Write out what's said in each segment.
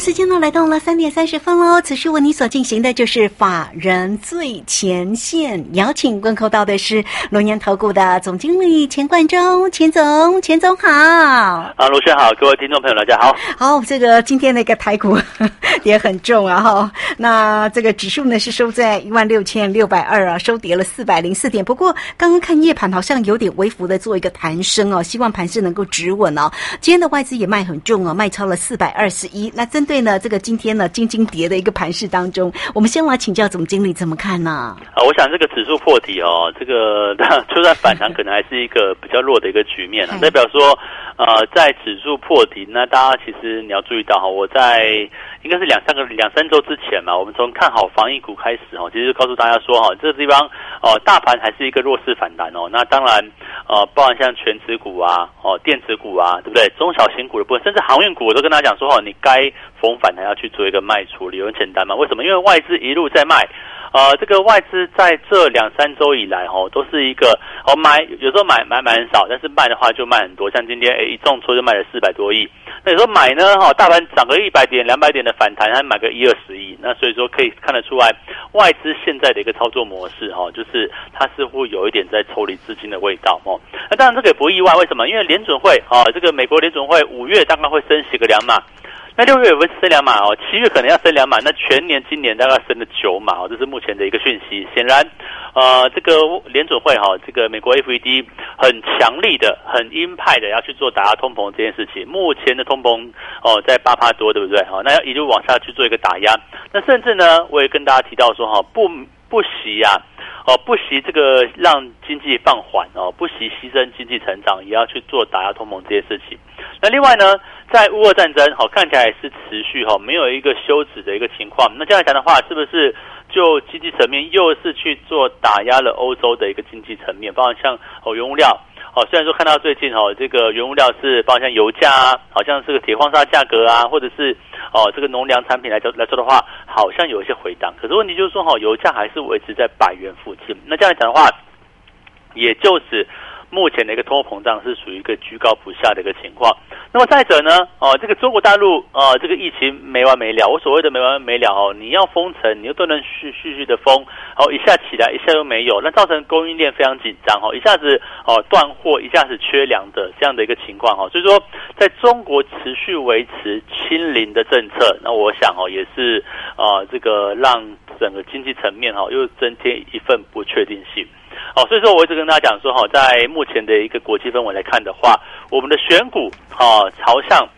时间呢来到了三点三十分喽。此时为你所进行的就是法人最前线，邀请问候到的是龙岩投顾的总经理钱冠中，钱总，钱总好。啊，卢轩好，各位听众朋友大家好。好，这个今天那个台股 也很重啊哈。那这个指数呢是收在一万六千六百二啊，收跌了四百零四点。不过刚刚看夜盘好像有点微幅的做一个弹升哦，希望盘势能够止稳哦。今天的外资也卖很重哦，卖超了四百二十一。那针对呢这个今天呢金金跌的一个盘势当中，我们先来请教总经理怎么看呢？啊，我想这个指数破底哦，这个 就算反弹，可能还是一个比较弱的一个局面啊，代表说呃，在指数破底，那大家其实你要注意到哈，我在应该是两三个两三周之前嘛，我们从看好防疫股开始哦，其实告诉大家说哈，这个地方哦，大盘还是一个弱势反弹哦，那当然呃，包含像全指股啊，哦，电子股啊，对不对？中小型股的部分，甚至航运股，我都跟大家讲说哈，你该。逢反弹要去做一个卖出，理由很简单嘛？为什么？因为外资一路在卖，呃，这个外资在这两三周以来，哦，都是一个哦买，有时候买买买很少，但是卖的话就卖很多。像今天，哎，一重挫就卖了四百多亿。那你说买呢？哈，大盘涨个一百点、两百点的反弹，还买个一二十亿。那所以说可以看得出来，外资现在的一个操作模式，哈，就是它似乎有一点在抽离资金的味道，哦。那当然这个也不意外，为什么？因为联准会啊，这个美国联准会五月大概会升息个两码。那六月也会升两码哦，七月可能要升两码，那全年今年大概升了九码哦，这是目前的一个讯息。显然，呃，这个联准会哈，这个美国 FED 很强力的、很鹰派的要去做打压通膨这件事情。目前的通膨哦在八帕多，对不对？好，那要一路往下去做一个打压。那甚至呢，我也跟大家提到说哈，不不惜呀，哦不惜这个让经济放缓哦，不惜牺牲经济成长，也要去做打压同盟这些事情。那另外呢？在乌俄战争，好看起来是持续哈，没有一个休止的一个情况。那这样讲的话，是不是就经济层面又是去做打压了欧洲的一个经济层面？包括像哦原物料，哦虽然说看到最近哦这个原物料是包括像油价啊，好像是个铁矿砂价格啊，或者是哦这个农粮产品来说来说的话，好像有一些回档。可是问题就是说哈，油价还是维持在百元附近。那这样讲的话，也就是。目前的一个通货膨胀是属于一个居高不下的一个情况。那么再者呢，哦，这个中国大陆呃，这个疫情没完没了。我所谓的没完没了哦，你要封城，你又都能续续续的封，哦，一下起来，一下又没有，那造成供应链非常紧张哦，一下子哦断货，一下子缺粮的这样的一个情况哈。所以说，在中国持续维持清零的政策，那我想哦，也是啊，这个让整个经济层面哈又增添一份不确定性。哦，所以说我一直跟大家讲说哈，在目前的一个国际氛围来看的话，我们的选股哈朝向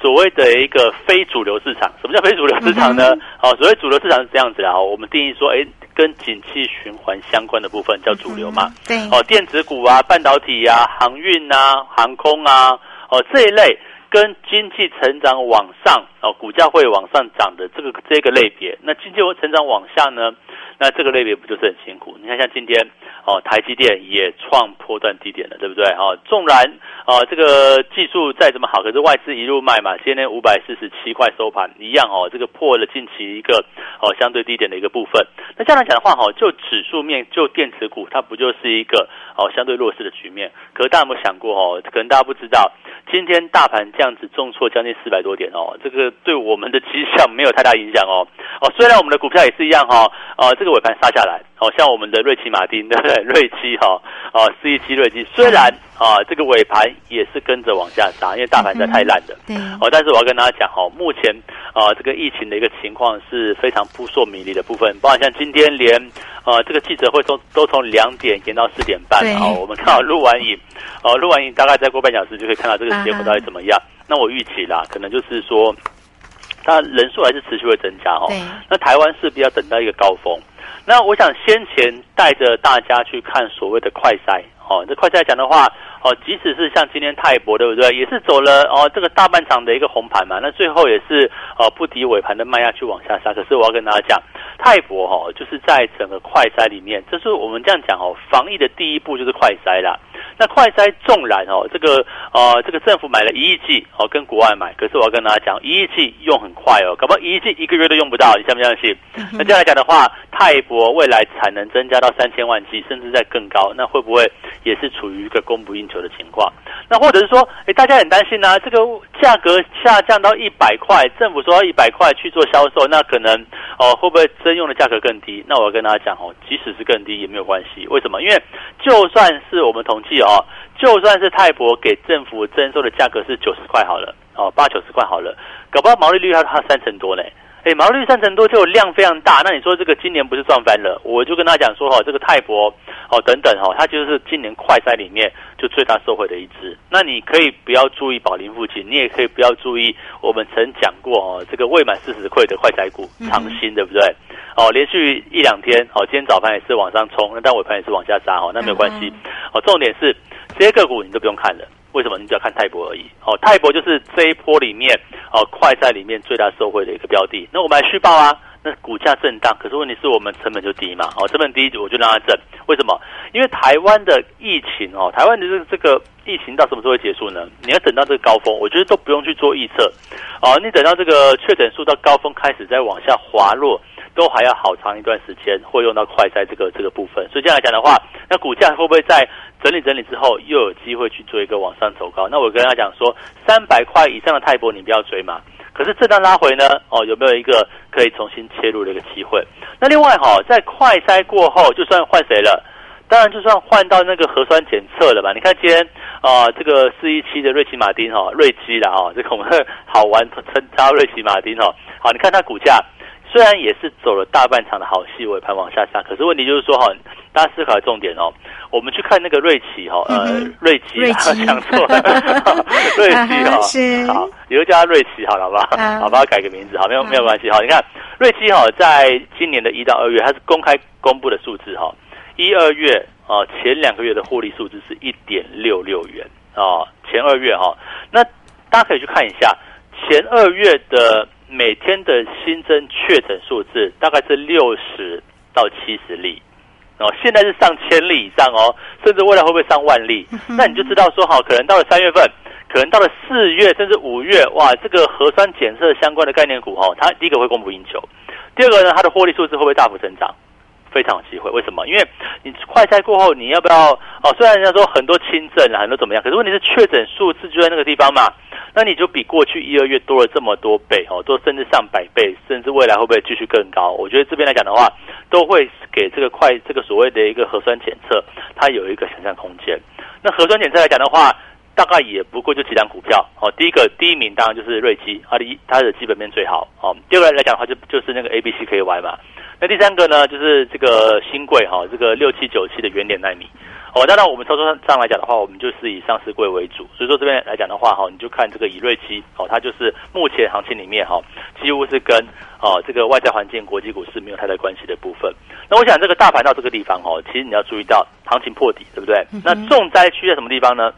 所谓的一个非主流市场。什么叫非主流市场呢？哦，所谓主流市场是这样子啊，我们定义说，哎，跟景气循环相关的部分叫主流嘛。对。哦，电子股啊，半导体啊，航运啊，航空啊，哦这一类跟经济成长往上哦，股价会往上涨的这个这个类别。那经济成长往下呢？那这个类别不就是很辛苦？你看，像今天哦，台积电也创破断低点了，对不对？哦，纵然哦，这个技术再怎么好，可是外资一路卖嘛，今天五百四十七块收盘一样哦，这个破了近期一个哦相对低点的一个部分。那这样来讲的话，哈，就指数面，就电子股，它不就是一个哦相对弱势的局面？可是大家有没有想过哦？可能大家不知道，今天大盘这样子重挫将近四百多点哦，这个对我们的绩效没有太大影响哦。哦，虽然我们的股票也是一样哈，哦，这个尾盘杀下来，哦，像我们的瑞奇马丁 对不对？瑞奇哈，哦，四一七瑞奇，虽然啊，这个尾盘也是跟着往下杀，因为大盘在太烂的，对，哦，但是我要跟大家讲哦，目前啊，这个疫情的一个情况是非常扑朔迷离的部分，包括像今天连呃这个记者会都都从两点延到四点半，哦，我们看到录完影，哦，录完影大概再过半小时就可以看到这个结果到底怎么样。那我预期啦，可能就是说。它人数还是持续会增加哦。那台湾势必要等到一个高峰。那我想先前带着大家去看所谓的快筛哦，这快筛讲的话哦，即使是像今天泰博对不对，也是走了哦这个大半场的一个红盘嘛。那最后也是哦不敌尾盘的卖压去往下杀。可是我要跟大家讲，泰博哈，就是在整个快筛里面，这是我们这样讲哦，防疫的第一步就是快筛啦。那快筛纵然哦，这个呃，这个政府买了一亿剂哦，跟国外买，可是我要跟大家讲，一亿剂用很快哦，搞不好一亿剂一个月都用不到，你相不相信？那这样来讲的话，泰博未来产能增加到三千万剂，甚至在更高，那会不会也是处于一个供不应求的情况？那或者是说，哎，大家很担心呢，这个价格下降到一百块，政府说要一百块去做销售，那可能哦，会不会征用的价格更低？那我要跟大家讲哦，即使是更低也没有关系，为什么？因为就算是我们统计哦，就算是泰博给政府征收的价格是九十块好了，哦，八九十块好了，搞不好毛利率要它三成多呢。哎，毛利率三成多就量非常大，那你说这个今年不是赚翻了？我就跟他讲说哈，这个泰博哦等等哈，它就是今年快筛里面就最大受惠的一支。那你可以不要注意宝林附近，你也可以不要注意我们曾讲过哦，这个未满四十块的快筛股长新，对不对？哦，连续一两天哦，今天早盘也是往上冲，那但尾盘也是往下杀哦，那没有关系哦。重点是这些个股你都不用看了。为什么？你只要看泰博而已。哦，泰博就是这一波里面哦，快在里面最大受惠的一个标的。那我们来续报啊，那股价震荡，可是问题是我们成本就低嘛。哦，成本低我就让它震。为什么？因为台湾的疫情哦，台湾的这这个疫情到什么时候会结束呢？你要等到这个高峰，我觉得都不用去做预测。哦，你等到这个确诊数到高峰开始再往下滑落。都还要好长一段时间，会用到快在这个这个部分，所以这样来讲的话，那股价会不会在整理整理之后又有机会去做一个往上走高？那我跟他讲说，三百块以上的泰博你不要追嘛。可是震荡拉回呢，哦，有没有一个可以重新切入的一个机会？那另外哈，在快筛过后，就算换谁了，当然就算换到那个核酸检测了吧？你看今天啊，这个四一七的瑞奇马丁哈，瑞基了哈，这个我们好玩称它瑞奇马丁哈，好，你看它股价。虽然也是走了大半场的好戏，尾盘往下杀，可是问题就是说哈，大家思考的重点哦，我们去看那个瑞奇哈，呃，瑞奇讲错了，瑞奇哈，好，以后叫他瑞奇好了，好不好？好，把它改个名字，好，没有没有关系，好，你看瑞奇哈，在今年的一到二月，它是公开公布的数字哈，一二月啊，前两个月的获利数字是一点六六元啊，前二月哈，那大家可以去看一下前二月的。每天的新增确诊数字大概是六十到七十例，哦，现在是上千例以上哦，甚至未来会不会上万例？那你就知道说，好，可能到了三月份，可能到了四月，甚至五月，哇，这个核酸检测相关的概念股，哦，它第一个会供不应求，第二个呢，它的获利数字会不会大幅增长？非常有机会，为什么？因为你快筛过后，你要不要？哦，虽然人家说很多轻症啊，很多怎么样，可是问题是确诊数字就在那个地方嘛。那你就比过去一二月多了这么多倍哦，多甚至上百倍，甚至未来会不会继续更高？我觉得这边来讲的话，都会给这个快这个所谓的一个核酸检测，它有一个想象空间。那核酸检测来讲的话，大概也不过就几张股票哦。第一个第一名当然就是瑞基，它的它的基本面最好哦。第二个来讲的话，就就是那个 A B C K Y 嘛。那第三个呢，就是这个新贵哈，这个六七九七的原点纳米。哦，当然我们操作上来讲的话，我们就是以上市贵为主。所以说这边来讲的话哈，你就看这个以瑞期哦，它就是目前行情里面哈，几乎是跟哦这个外在环境、国际股市没有太大关系的部分。那我想这个大盘到这个地方哦，其实你要注意到行情破底，对不对？那重灾区在什么地方呢？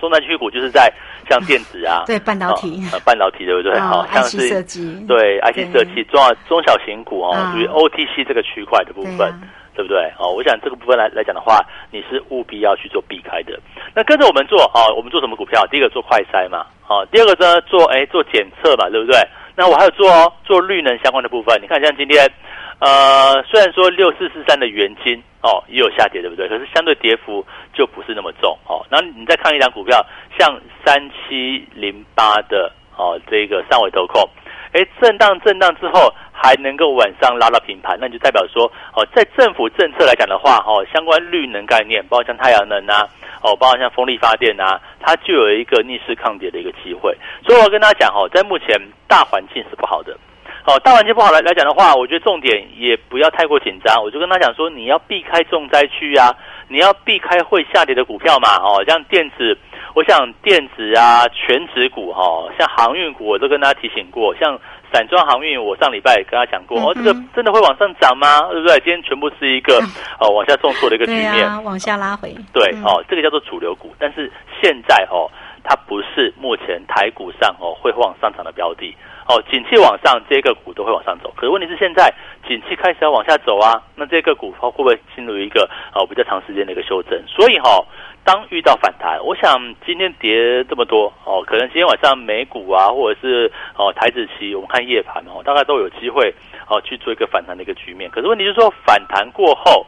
重灾区股就是在像电子啊，对半导体，呃半导体对不对？好像是对 IC 设计中中小型股哦，属于 OTC 这个区块的部分，对不对？哦，我想这个部分来来讲的话，你是务必要去做避开的。那跟着我们做哦，我们做什么股票？第一个做快筛嘛，哦，第二个呢做哎做检测嘛，对不对？那我还有做哦做绿能相关的部分。你看像今天。呃，虽然说六四四三的元金哦也有下跌，对不对？可是相对跌幅就不是那么重哦。然后你再看一张股票，像三七零八的哦，这个三维投控，哎，震荡震荡之后还能够晚上拉到平盘，那就代表说哦，在政府政策来讲的话，哦，相关绿能概念，包括像太阳能啊，哦，包括像风力发电啊，它就有一个逆势抗跌的一个机会。所以我跟大家讲哦，在目前大环境是不好的。哦，大环境不好来来讲的话，我觉得重点也不要太过紧张。我就跟他讲说，你要避开重灾区啊，你要避开会下跌的股票嘛。哦，像电子，我想电子啊，全指股哈，像航运股，我都跟大家提醒过。像散装航运，我上礼拜也跟他讲过，哦，这个真的会往上涨吗？对不对？今天全部是一个哦往下重挫的一个局面，往下拉回。对，哦，这个叫做主流股，但是现在哦。它不是目前台股上哦会往上涨的标的哦。景气往上，这个股都会往上走。可是问题是现在景气开始要往下走啊，那这个股会不会进入一个哦比较长时间的一个修正？所以哈，当遇到反弹，我想今天跌这么多哦，可能今天晚上美股啊，或者是哦台子期，我们看夜盘哦，大概都有机会哦去做一个反弹的一个局面。可是问题就是说，反弹过后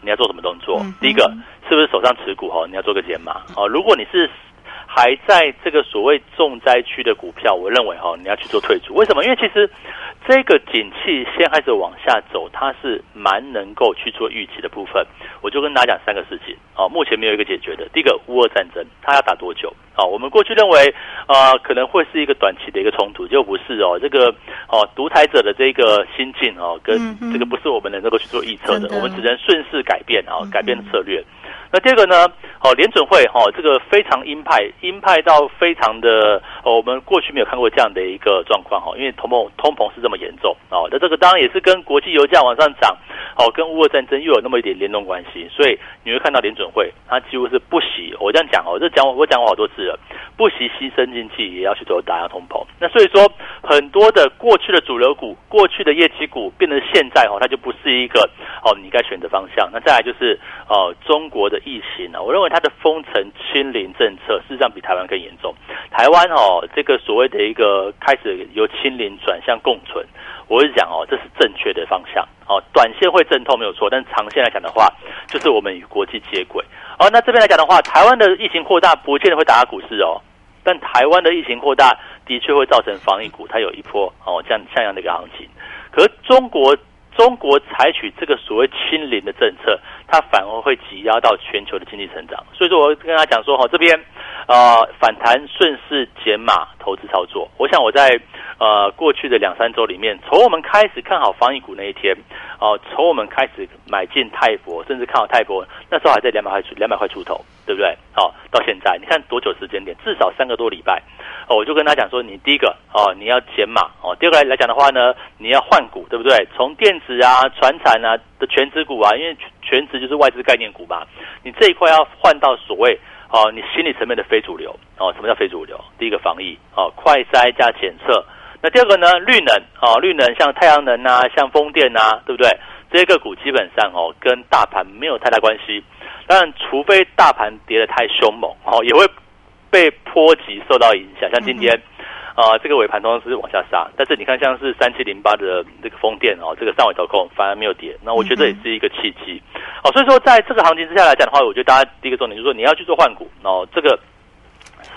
你要做什么动作？第一个是不是手上持股哦？你要做个减码哦。如果你是还在这个所谓重灾区的股票，我认为哈，你要去做退出。为什么？因为其实这个景气先开始往下走，它是蛮能够去做预期的部分。我就跟大家讲三个事情哦，目前没有一个解决的。第一个，乌俄战争，它要打多久？啊，我们过去认为啊，可能会是一个短期的一个冲突，就不是哦。这个哦，独裁者的这个心境哦，跟这个不是我们能够去做预测的，我们只能顺势改变啊，改变策略。那第二个呢？哦，联准会哈，这个非常鹰派，鹰派到非常的，哦，我们过去没有看过这样的一个状况哈，因为通膨通膨是这么严重哦。那这个当然也是跟国际油价往上涨，哦，跟乌俄战争又有那么一点联动关系，所以你会看到联准会它几乎是不惜，我这样讲哦，这讲我讲过好多次了，不惜牺牲经济也要去做打压通膨。那所以说，很多的过去的主流股、过去的业绩股，变成现在哦，它就不是一个哦你该选择方向。那再来就是哦，中国的疫情啊，我认为。它的封城清零政策事实上比台湾更严重。台湾哦，这个所谓的一个开始由清零转向共存，我是讲哦，这是正确的方向哦。短线会阵痛没有错，但长线来讲的话，就是我们与国际接轨。哦，那这边来讲的话，台湾的疫情扩大不见得会打压股市哦，但台湾的疫情扩大的确会造成防疫股它有一波哦这样像样的一个行情。可是中国。中国采取这个所谓清零的政策，它反而会挤压到全球的经济成长。所以说，我跟他讲说，哈，这边呃反弹顺势减码投资操作。我想我在呃过去的两三周里面，从我们开始看好防疫股那一天，哦，从我们开始买进泰博，甚至看好泰博，那时候还在两百块出两百块出头，对不对？好，到现在你看多久时间点？至少三个多礼拜。我就跟他讲说，你第一个哦，你要减码哦。第二个来来讲的话呢，你要换股，对不对？从电子啊、船产啊的全值股啊，因为全值就是外资概念股嘛，你这一块要换到所谓哦，你心理层面的非主流哦。什么叫非主流？第一个防疫哦，快筛加检测。那第二个呢，绿能哦，绿能像太阳能啊，像风电啊，对不对？这些个股基本上哦，跟大盘没有太大关系。但，除非大盘跌得太凶猛哦，也会。被波及受到影响，像今天，啊，这个尾盘通常是往下杀，但是你看像是三七零八的这个风电哦，这个上尾调控反而没有跌，那我觉得也是一个契机，哦，所以说在这个行情之下来讲的话，我觉得大家第一个重点就是说你要去做换股，哦，这个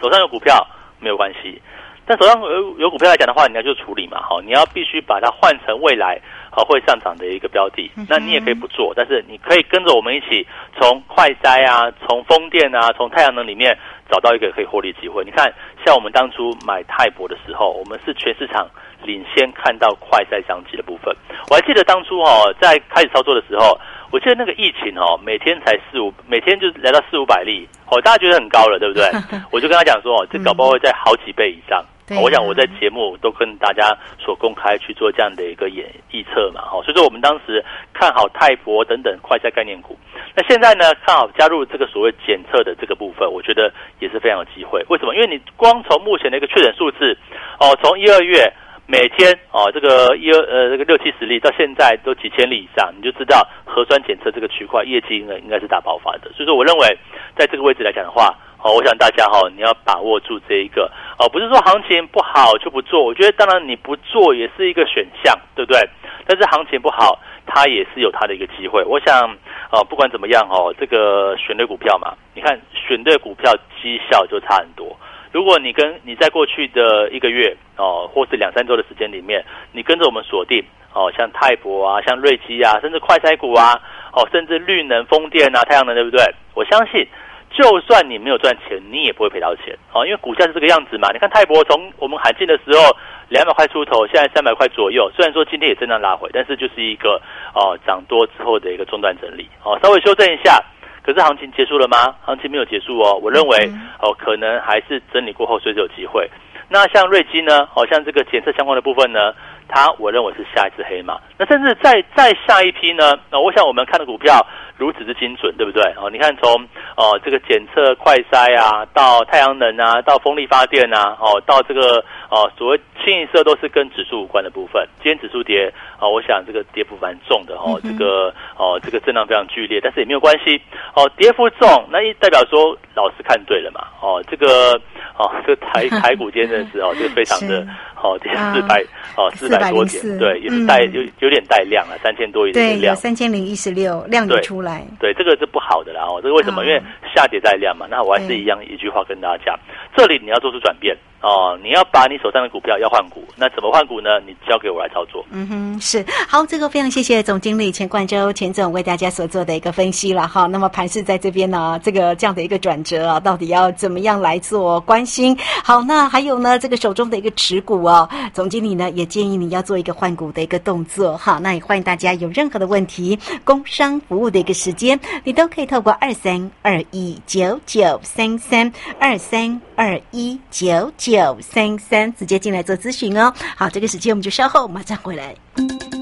手上有股票没有关系，但手上有有股票来讲的话，你要去处理嘛，好，你要必须把它换成未来好会上涨的一个标的，那你也可以不做，但是你可以跟着我们一起从快筛啊，从风电啊，从太阳能里面。找到一个可以获利机会。你看，像我们当初买泰博的时候，我们是全市场领先看到快在相机的部分。我还记得当初哦，在开始操作的时候，我记得那个疫情哦，每天才四五，每天就来到四五百例，哦，大家觉得很高了，对不对？我就跟他讲说，哦，这搞不好会在好几倍以上。我想我在节目都跟大家所公开去做这样的一个演预测嘛，哈，所以说我们当时看好泰博等等快消概念股。那现在呢，看好加入这个所谓检测的这个部分，我觉得也是非常有机会。为什么？因为你光从目前的一个确诊数字，哦，从一二月每天哦这个一二呃这个六七十例到现在都几千例以上，你就知道核酸检测这个区块业绩应该应该是大爆发的。所以说，我认为在这个位置来讲的话。哦，我想大家哈，你要把握住这一个哦，不是说行情不好就不做。我觉得当然你不做也是一个选项，对不对？但是行情不好，它也是有它的一个机会。我想哦，不管怎么样哦，这个选对股票嘛，你看选对股票绩效就差很多。如果你跟你在过去的一个月哦，或是两三周的时间里面，你跟着我们锁定哦，像泰博啊，像瑞基啊，甚至快拆股啊，哦，甚至绿能、风电啊、太阳能，对不对？我相信。就算你没有赚钱，你也不会赔到钱哦，因为股价是这个样子嘛。你看泰博从我们喊进的时候两百块出头，现在三百块左右。虽然说今天也震荡拉回，但是就是一个哦涨多之后的一个中段整理哦，稍微修正一下。可是行情结束了吗？行情没有结束哦。我认为哦，可能还是整理过后随时有机会。那像瑞基呢？哦，像这个检测相关的部分呢，它我认为是下一只黑马。那甚至再再下一批呢？那我想我们看的股票如此之精准，对不对？哦，你看从哦这个检测快筛啊，到太阳能啊，到风力发电啊，哦到这个哦所谓清一色都是跟指数无关的部分。今天指数跌啊，我想这个跌幅蛮重的哦，这个哦这个震荡非常剧烈，但是也没有关系哦，跌幅重那一代表说老师看对了嘛？哦，这个哦这个台 台股今天的是哦，这个非常的哦跌四百哦四百多点，对，也是带有有点带量了，三千多一点量，对，三千零一十六量也出来，对，这个是不好的啦哦，这个为什么？因为下跌带量嘛，那我还是一样一句话跟大家讲，这里你要做出转变。哦，你要把你手上的股票要换股，那怎么换股呢？你交给我来操作。嗯哼，是好，这个非常谢谢总经理钱冠周钱总为大家所做的一个分析了哈。那么盘市在这边呢，这个这样的一个转折啊，到底要怎么样来做关心？好，那还有呢，这个手中的一个持股哦，总经理呢也建议你你要做一个换股的一个动作哈。那也欢迎大家有任何的问题，工商服务的一个时间，你都可以透过二三二一九九三三二三二一九九。三三直接进来做咨询哦。好，这个时间我们就稍后马上回来。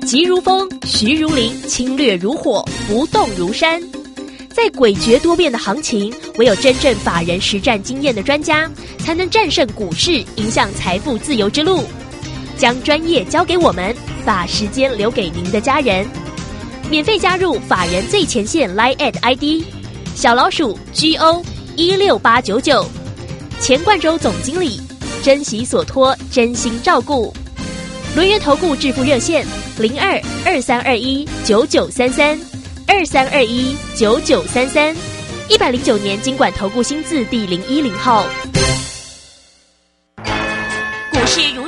急如风，徐如林，侵略如火，不动如山。在诡谲多变的行情，唯有真正法人实战经验的专家，才能战胜股市，迎向财富自由之路。将专业交给我们，把时间留给您的家人。免费加入法人最前线 Line at ID 小老鼠 GO 一六八九九，钱冠洲总经理。珍惜所托，真心照顾。轮源投顾致富热线：零二二三二一九九三三二三二一九九三三。一百零九年经管投顾新字第零一零号。股市如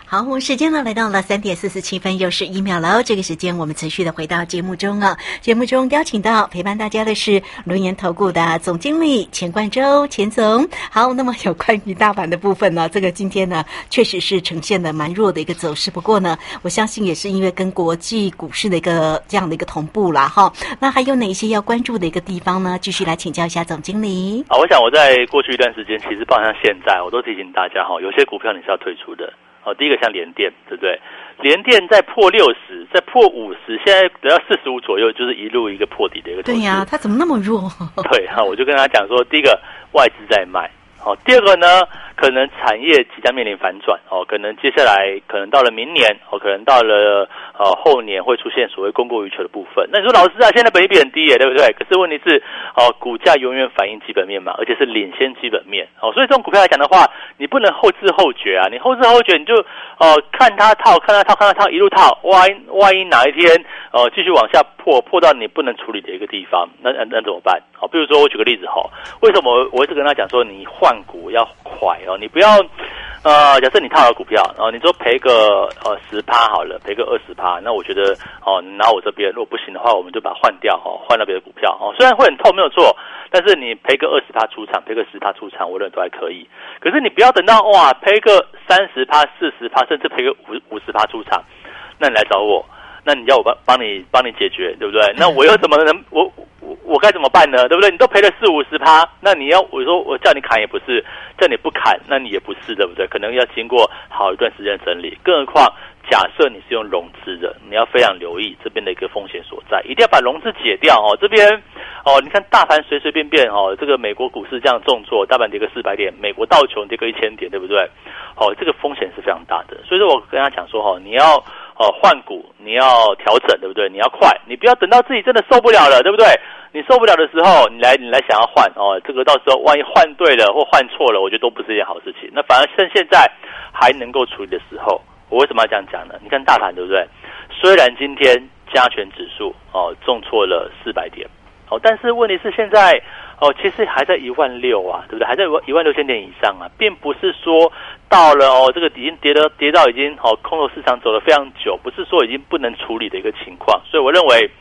好，我们时间呢来到了三点四十七分，又是一秒了。这个时间我们持续的回到节目中啊。节目中邀请到陪伴大家的是轮研投顾的总经理钱冠洲钱总。好，那么有关于大盘的部分呢，这个今天呢确实是呈现的蛮弱的一个走势。不过呢，我相信也是因为跟国际股市的一个这样的一个同步啦。哈。那还有哪些要关注的一个地方呢？继续来请教一下总经理。啊，我想我在过去一段时间，其实包括像现在，我都提醒大家哈，有些股票你是要退出的。哦，第一个像联电，对不对？联电在破六十，在破五十，现在得到四十五左右，就是一路一个破底的一个。对呀，它怎么那么弱？对哈，我就跟他讲说，第一个外资在卖，好，第二个呢？可能产业即将面临反转哦，可能接下来可能到了明年哦，可能到了呃后年会出现所谓供过于求的部分。那你说老师啊，现在本益比很低耶，对不对？可是问题是哦，股价永远反映基本面嘛，而且是领先基本面哦，所以这种股票来讲的话，你不能后知后觉啊，你后知后觉你就哦看它套，看它套，看它套，一路套，万一万一哪一天哦继续往下破，破到你不能处理的一个地方，那那那怎么办？好，比如说我举个例子哈，为什么我一直跟他讲说你换股要快你不要，呃，假设你套了股票，然后你说赔个呃十趴好了，赔个二十趴，那我觉得哦，拿我这边如果不行的话，我们就把它换掉哦，换到别的股票哦。虽然会很痛，没有错，但是你赔个二十趴出场，赔个十趴出场，我认为都还可以。可是你不要等到哇，赔个三十趴、四十趴，甚至赔个五五十趴出场，那你来找我，那你要我帮帮你帮你解决，对不对？那我又怎么能我？我该怎么办呢？对不对？你都赔了四五十趴，那你要我说我叫你砍也不是，叫你不砍，那你也不是，对不对？可能要经过好一段时间整理。更何况，假设你是用融资的，你要非常留意这边的一个风险所在，一定要把融资解掉哦。这边哦，你看大盘随随便便哦，这个美国股市这样重挫，大盘跌个四百点，美国道琼跌个一千点，对不对？哦，这个风险是非常大的。所以说我跟他讲说哈，你要哦换股，你要调整，对不对？你要快，你不要等到自己真的受不了了，对不对？你受不了的时候，你来你来想要换哦，这个到时候万一换对了或换错了，我觉得都不是一件好事情。那反而趁现在还能够处理的时候，我为什么要这样讲呢？你看大盘对不对？虽然今天加权指数哦重挫了四百点，哦，但是问题是现在哦，其实还在一万六啊，对不对？还在一万六千点以上啊，并不是说到了哦，这个已经跌的跌到已经哦，空头市场走了非常久，不是说已经不能处理的一个情况。所以我认为，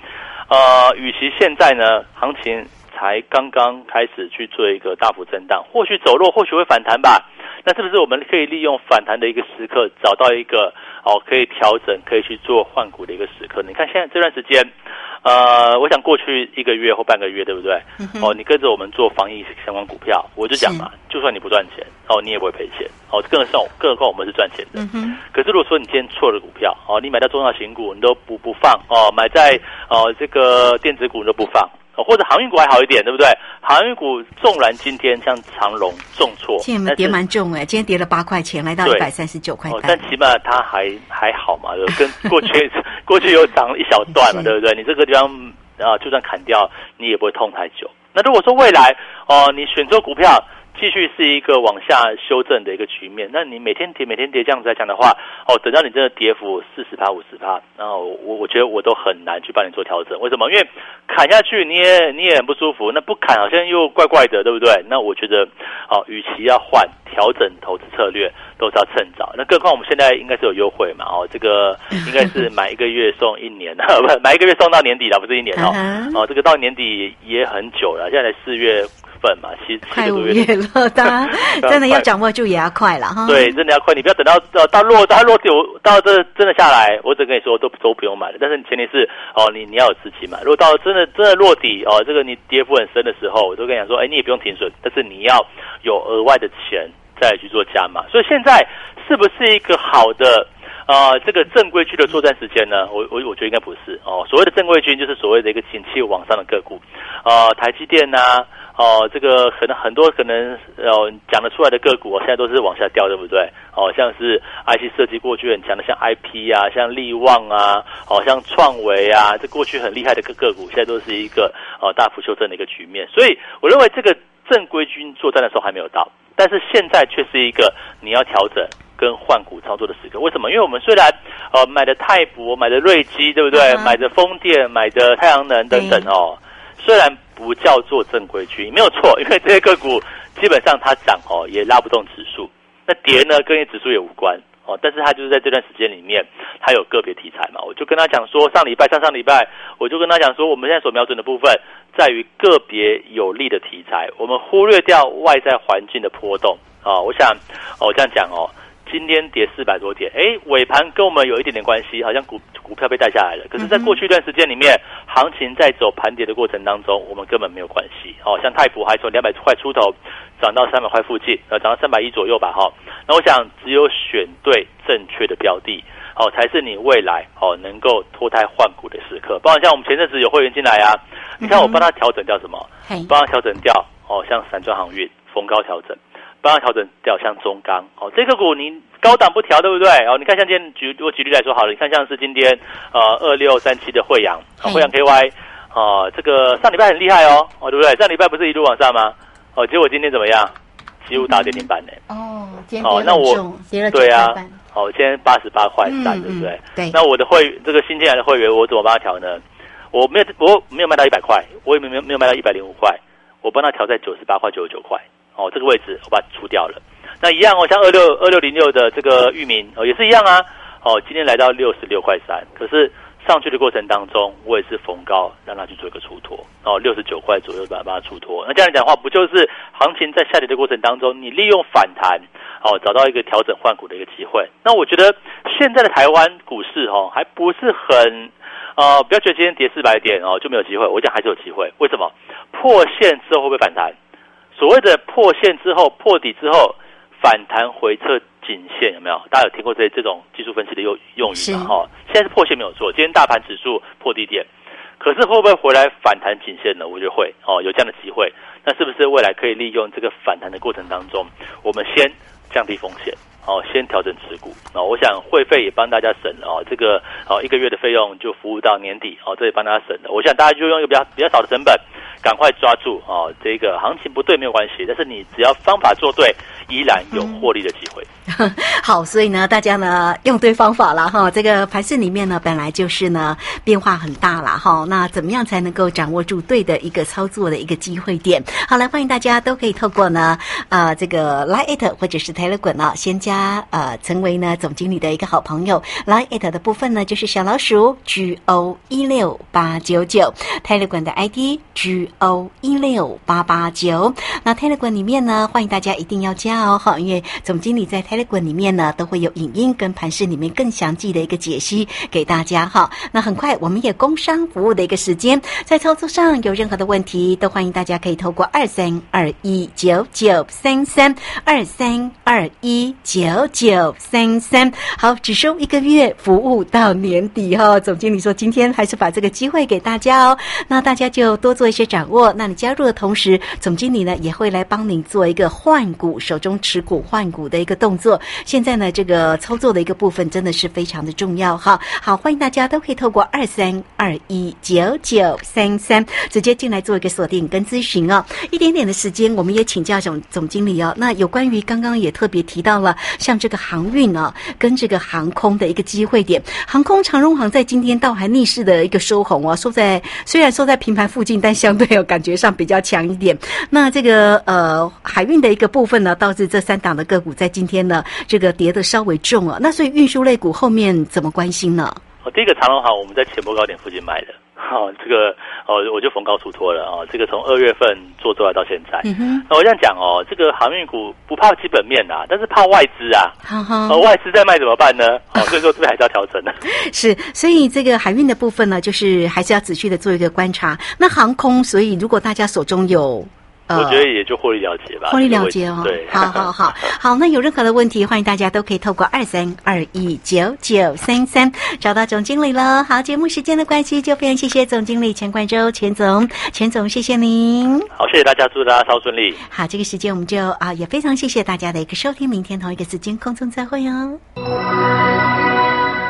呃，与其现在呢，行情才刚刚开始去做一个大幅震荡，或许走弱，或许会反弹吧。那是不是我们可以利用反弹的一个时刻，找到一个哦可以调整、可以去做换股的一个时刻？你看现在这段时间。呃，我想过去一个月或半个月，对不对？哦，你跟着我们做防疫相关股票，我就讲嘛，就算你不赚钱，哦，你也不会赔钱，哦，更何况更何况我们是赚钱的。可是如果说你今天错了股票，哦，你买到重要型股你都不不放，哦，买在哦这个电子股你都不放。或者航运股还好一点，对不对？航运股纵然今天像长龙重挫，今天跌蛮重哎，今天跌了八块钱，来到一百三十九块钱。但起码它还还好嘛，跟过去 过去有涨一小段嘛，对不对？你这个地方啊，就算砍掉，你也不会痛太久。那如果说未来哦，你选择股票。继续是一个往下修正的一个局面，那你每天跌每天跌这样子来讲的话，哦，等到你真的跌幅四十趴五十趴，然后我我觉得我都很难去帮你做调整。为什么？因为砍下去你也你也很不舒服，那不砍好像又怪怪的，对不对？那我觉得，哦，与其要换调整投资策略，都是要趁早。那更何况我们现在应该是有优惠嘛，哦，这个应该是买一个月送一年，不买一个月送到年底了，不是一年哦，哦，这个到年底也很久了，现在四月。份嘛，其实快五月了，当然真的要掌握住也要快了哈。对，真的要快，你不要等到呃到落到落地，到这真的下来，我只跟你说都都不用买了。但是前提是哦，你你要有资金买。如果到真的真的落底哦，这个你跌幅很深的时候，我都跟你讲说，哎，你也不用停损，但是你要有额外的钱再去做加码。所以现在是不是一个好的？啊，这个正规军的作战时间呢？我我我觉得应该不是哦。所谓的正规军就是所谓的一个景气往上的个股，啊，台积电呐，哦，这个可能很多可能哦讲得出来的个股，现在都是往下掉，对不对？哦，像是 IC 设计过去很强的，像 IP 啊，像力旺啊，哦，像创维啊，这过去很厉害的个个股，现在都是一个哦大幅修正的一个局面。所以我认为这个正规军作战的时候还没有到，但是现在却是一个你要调整。跟换股操作的时刻，为什么？因为我们虽然呃买的泰博，买的瑞基，对不对？买的风电，买的太阳能等等哦，虽然不叫做正规军，没有错，因为这些个股基本上它涨哦也拉不动指数，那跌呢跟指数也无关哦，但是它就是在这段时间里面，它有个别题材嘛，我就跟他讲说，上礼拜上上礼拜，我就跟他讲说，我们现在所瞄准的部分在于个别有利的题材，我们忽略掉外在环境的波动啊，我想我这样讲哦。今天跌四百多点，哎，尾盘跟我们有一点点关系，好像股股票被带下来了。可是，在过去一段时间里面，行情在走盘跌的过程当中，我们根本没有关系。哦，像泰普还从两百块出头涨到三百块附近，呃，涨到三百一左右吧，哈。那我想，只有选对正确的标的，哦，才是你未来哦能够脱胎换骨的时刻。包括像我们前阵子有会员进来啊，你看我帮他调整掉什么？帮他调整掉哦，像散装航运逢高调整。帮他调整掉，像中钢哦，这个股你高档不调，对不对？哦，你看像今天举我举例来说好了，你看像是今天呃二六三七的惠阳，惠阳 KY 哦，这个上礼拜很厉害哦，哦对不对？上礼拜不是一路往上吗？哦，结果今天怎么样？几乎打跌停板呢？哦，今天跌了重，跌了对啊，哦，今天八十八块三，对不对？对。那我的会这个新进来的会员，我怎么帮他调呢？我没有，我没有卖到一百块，我也没有没有卖到一百零五块，我帮他调在九十八块九十九块。哦，这个位置我把它出掉了。那一样哦，像二六二六零六的这个域名哦，也是一样啊。哦，今天来到六十六块三，可是上去的过程当中，我也是逢高让它去做一个出脱。哦，六十九块左右把把它出脱。那这样讲的话，不就是行情在下跌的过程当中，你利用反弹哦，找到一个调整换股的一个机会？那我觉得现在的台湾股市哦，还不是很呃，不要觉得今天跌四百点哦就没有机会。我讲还是有机会。为什么？破线之后会不会反弹？所谓的破线之后破底之后反弹回撤颈线有没有？大家有听过这这种技术分析的用用语吗？哈，现在是破线没有错，今天大盘指数破低点，可是会不会回来反弹颈线呢？我觉得会哦，有这样的机会。那是不是未来可以利用这个反弹的过程当中，我们先降低风险？哦，先调整持股哦，我想会费也帮大家省了哦，这个哦一个月的费用就服务到年底哦，这也帮大家省了。我想大家就用一个比较比较少的成本，赶快抓住哦，这个行情不对没有关系，但是你只要方法做对，依然有获利的机会。好，所以呢，大家呢用对方法了哈。这个盘市里面呢，本来就是呢变化很大了哈。那怎么样才能够掌握住对的一个操作的一个机会点？好，来欢迎大家都可以透过呢呃这个 Line 或者是 Telegram 呢，先加呃成为呢总经理的一个好朋友。Line 的部分呢就是小老鼠 G O 一六八九九，Telegram 的 ID G O 一六八八九。那 Telegram 里面呢，欢迎大家一定要加哦哈，因为总经理在 Telegram。里面呢都会有影音跟盘式里面更详细的一个解析给大家哈。那很快我们也工商服务的一个时间，在操作上有任何的问题，都欢迎大家可以透过二三二一九九三三二三二一九九三三。好，只收一个月，服务到年底哈。总经理说今天还是把这个机会给大家哦，那大家就多做一些掌握。那你加入的同时，总经理呢也会来帮你做一个换股，手中持股换股的一个动作。现在呢，这个操作的一个部分真的是非常的重要哈。好，欢迎大家都可以透过二三二一九九三三直接进来做一个锁定跟咨询哦。一点点的时间，我们也请教总总经理哦。那有关于刚刚也特别提到了，像这个航运呢，跟这个航空的一个机会点，航空长荣航在今天倒还逆势的一个收红哦，收在虽然收在平盘附近，但相对有感觉上比较强一点。那这个呃海运的一个部分呢，到导致这三档的个股在今天呢。这个跌的稍微重了，那所以运输类股后面怎么关心呢？哦，第一个长隆好，我们在前波高点附近买的，好，这个哦，我就逢高出脱了哦，这个从二月份做出来到现在，嗯那我这样讲哦，这个航运股不怕基本面呐，但是怕外资啊，哦，外资在卖怎么办呢？哦，所以说这边还是要调整的。是，所以这个海运的部分呢，就是还是要仔细的做一个观察。那航空，所以如果大家手中有。我觉得也就获利了结吧，获利了结哦。对，好好好 好。那有任何的问题，欢迎大家都可以透过二三二一九九三三找到总经理喽。好，节目时间的关系，就非常谢谢总经理钱冠洲钱总，钱总谢谢您。好，谢谢大家，祝大家超顺利。好，这个时间我们就啊，也非常谢谢大家的一个收听，明天同一个时间空中再会哦。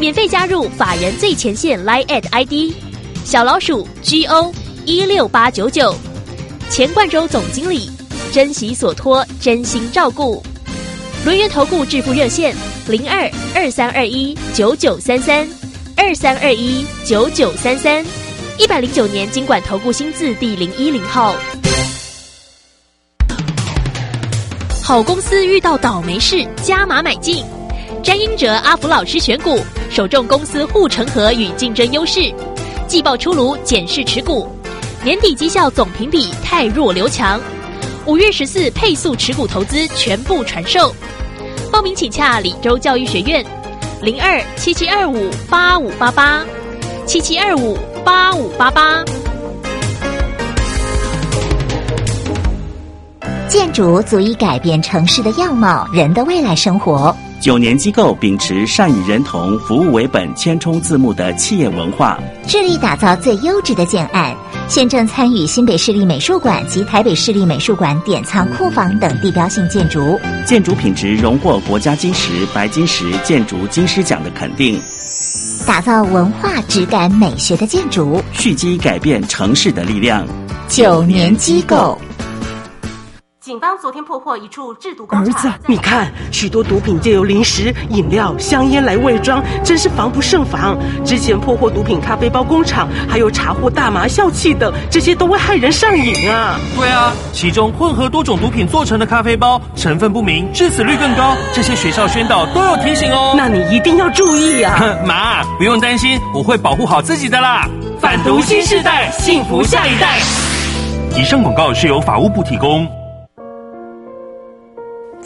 免费加入法人最前线 Line at ID 小老鼠 G O 一六八九九，钱冠洲总经理，珍惜所托，真心照顾。轮源投顾致富热线零二二三二一九九三三二三二一九九三三，一百零九年经管投顾新字第零一零号。好公司遇到倒霉事，加码买进。詹英哲阿福老师选股，首重公司护城河与竞争优势。季报出炉，检视持股，年底绩效总评比太弱留强。五月十四配速持股投资全部传授，报名请洽李州教育学院，零二七七二五八五八八七七二五八五八八。建筑足以改变城市的样貌，人的未来生活。九年机构秉持善与人同、服务为本、千冲字幕的企业文化，致力打造最优质的建案。现正参与新北市立美术馆及台北市立美术馆典藏库房等地标性建筑，建筑品质荣获国家金石、白金石建筑金狮奖的肯定。打造文化质感美学的建筑，蓄积改变城市的力量。九年机构。警方昨天破获一处制毒工厂。儿子，你看，许多毒品借由零食、饮料、香烟来伪装，真是防不胜防。之前破获毒品咖啡包工厂，还有查获大麻笑气等，这些都会害人上瘾啊。对啊，其中混合多种毒品做成的咖啡包，成分不明，致死率更高。这些学校宣导都有提醒哦。那你一定要注意啊。妈，不用担心，我会保护好自己的啦。反毒新时代，幸福下一代。以上广告是由法务部提供。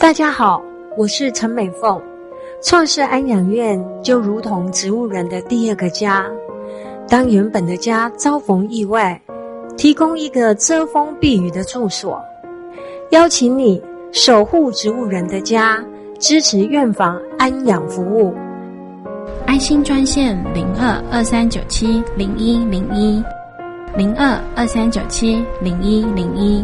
大家好，我是陈美凤。创世安养院就如同植物人的第二个家。当原本的家遭逢意外，提供一个遮风避雨的住所，邀请你守护植物人的家，支持院房安养服务。爱心专线零二二三九七零一零一零二二三九七零一零一。